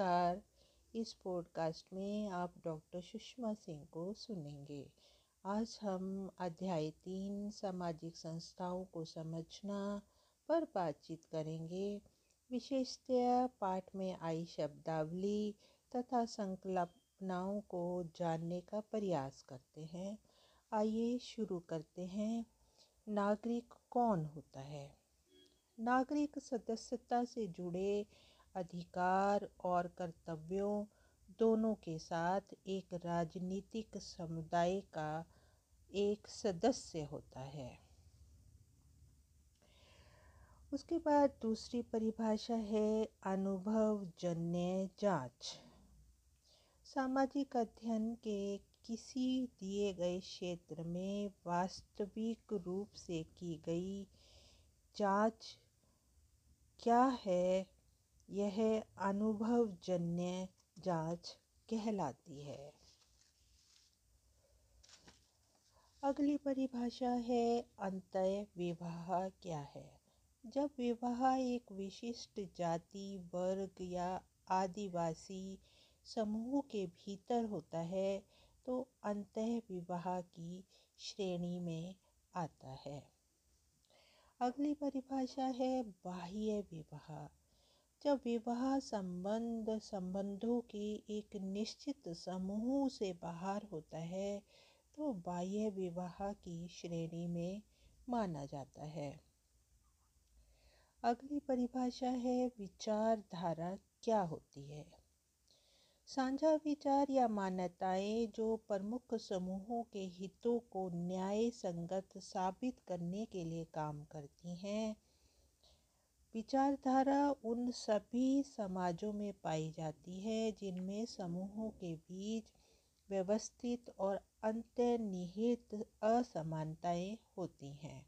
नमस्कार। इस पॉडकास्ट में आप डॉक्टर सुषमा सिंह को सुनेंगे। आज हम अध्याय तीन, सामाजिक संस्थाओं को समझना पर बातचीत करेंगे। विशेषतया पाठ में आई शब्दावली तथा संकल्पनाओं को जानने का प्रयास करते हैं। आइए शुरू करते हैं। नागरिक कौन होता है? नागरिक सदस्यता से जुड़े अधिकार और कर्तव्यों दोनों के साथ एक राजनीतिक समुदाय का एक सदस्य होता है। उसके बाद दूसरी परिभाषा है अनुभव जन्य जाँच। सामाजिक अध्ययन के किसी दिए गए क्षेत्र में वास्तविक रूप से की गई जाँच क्या है यह अनुभवजन्य जाँच कहलाती है। अगली परिभाषा है अंतय विवाह क्या है? जब विवाह एक विशिष्ट जाति, वर्ग या आदिवासी समूह के भीतर होता है तो अंत विवाह की श्रेणी में आता है। अगली परिभाषा है बाह्य विवाह। जब विवाह संबंध, संबंधों के एक निश्चित समूह से बाहर होता है तो बाह्य विवाह की श्रेणी में माना जाता है। अगली परिभाषा है, विचारधारा क्या होती है? साझा विचार या मान्यताएँ जो प्रमुख समूहों के हितों को न्याय संगत साबित करने के लिए काम करती हैं विचारधारा उन सभी समाजों में पाई जाती है, जिनमें समूहों के बीच व्यवस्थित और अंतर्निहित असमानताएँ होती हैं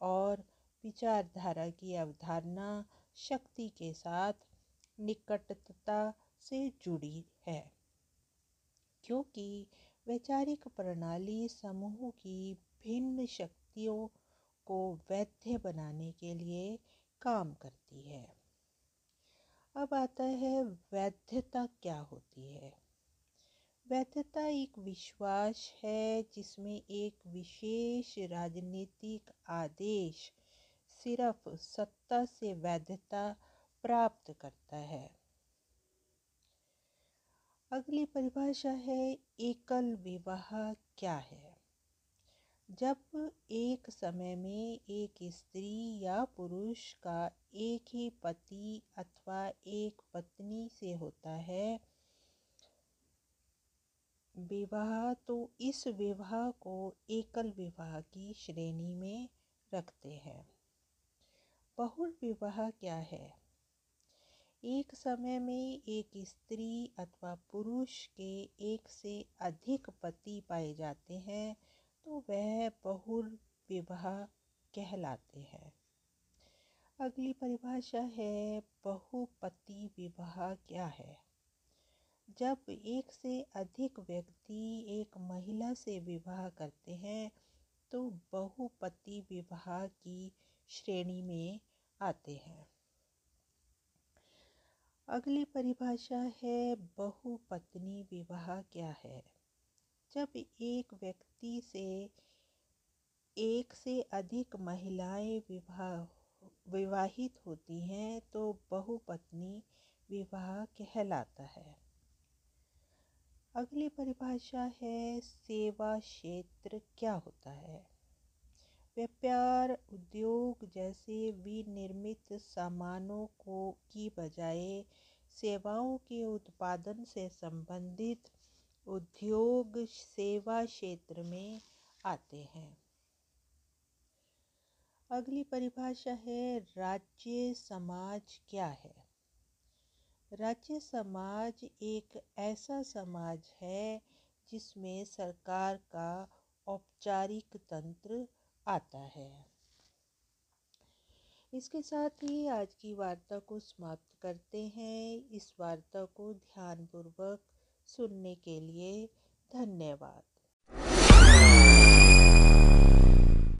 और विचारधारा की अवधारणा शक्ति के साथ निकटता से जुड़ी है। क्योंकि वैचारिक प्रणाली समूह की भिन्न शक्तियों को वैध बनाने के लिए काम करती है। अब आता है वैधता क्या होती है? वैधता एक विश्वास है जिसमें एक विशेष राजनीतिक आदेश सिर्फ़ सत्ता से वैधता प्राप्त करता है। अगली परिभाषा है एकल विवाह क्या है? जब एक समय में एक स्त्री या पुरुष का एक ही पति अथवा एक पत्नी से होता है, विवाह तो इस विवाह को एकल विवाह की श्रेणी में रखते हैं। बहुल विवाह क्या है? एक समय में एक स्त्री अथवा पुरुष के एक से अधिक पति पाए जाते हैं तो वह बहुर विवाह कहलाते हैं। अगली परिभाषा है, बहुपति विवाह क्या है? जब एक से अधिक व्यक्ति एक महिला से विवाह करते हैं तो बहुपति विवाह की श्रेणी में आते हैं। अगली परिभाषा है, बहुपत्नी विवाह क्या है? जब एक व्यक्ति से एक से अधिक महिलाएँ विवाह, विवाहित होती हैं तो बहुपत्नी विवाह कहलाता है। अगली परिभाषा है, सेवा क्षेत्र क्या होता है? व्यापार, उद्योग जैसे विनिर्मित सामानों को की बजाय सेवाओं के उत्पादन से संबंधित उद्योग सेवा क्षेत्र में आते हैं। अगली परिभाषा है, राज्य समाज क्या है? राज्य समाज एक ऐसा समाज है जिसमें सरकार का औपचारिक तंत्र आता है। इसके साथ ही आज की वार्ता को समाप्त करते हैं। इस वार्ता को ध्यानपूर्वक सुनने के लिए धन्यवाद।